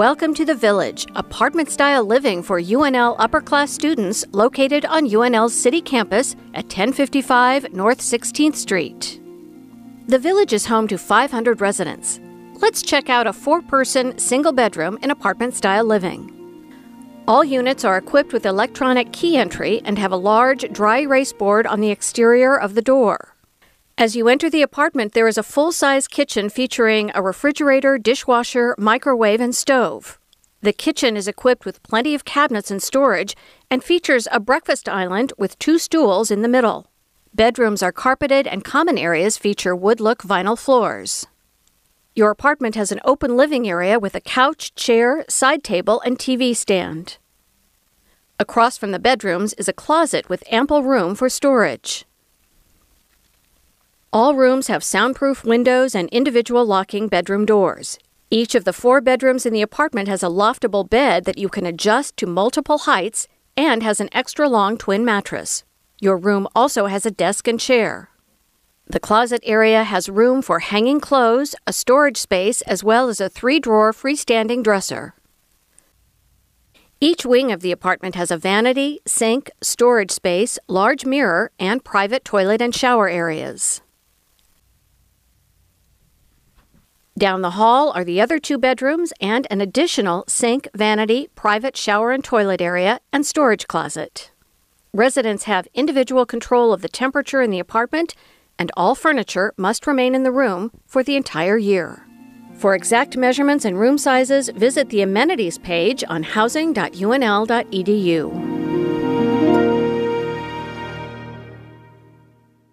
Welcome to the Village, apartment style living for UNL upper class students located on UNL's city campus at 1055 North 16th Street. The Village is home to 500 residents. Let's check out a four person, single bedroom in apartment style living. All units are equipped with electronic key entry and have a large dry erase board on the exterior of the door. As you enter the apartment, there is a full size kitchen featuring a refrigerator, dishwasher, microwave, and stove. The kitchen is equipped with plenty of cabinets and storage and features a breakfast island with two stools in the middle. Bedrooms are carpeted and common areas feature wood look vinyl floors. Your apartment has an open living area with a couch, chair, side table, and TV stand. Across from the bedrooms is a closet with ample room for storage. All rooms have soundproof windows and individual locking bedroom doors. Each of the four bedrooms in the apartment has a loftable bed that you can adjust to multiple heights and has an extra long twin mattress. Your room also has a desk and chair. The closet area has room for hanging clothes, a storage space, as well as a three drawer freestanding dresser. Each wing of the apartment has a vanity, sink, storage space, large mirror, and private toilet and shower areas. Down the hall are the other two bedrooms and an additional sink, vanity, private shower and toilet area, and storage closet. Residents have individual control of the temperature in the apartment, and all furniture must remain in the room for the entire year. For exact measurements and room sizes, visit the amenities page on housing.unl.edu.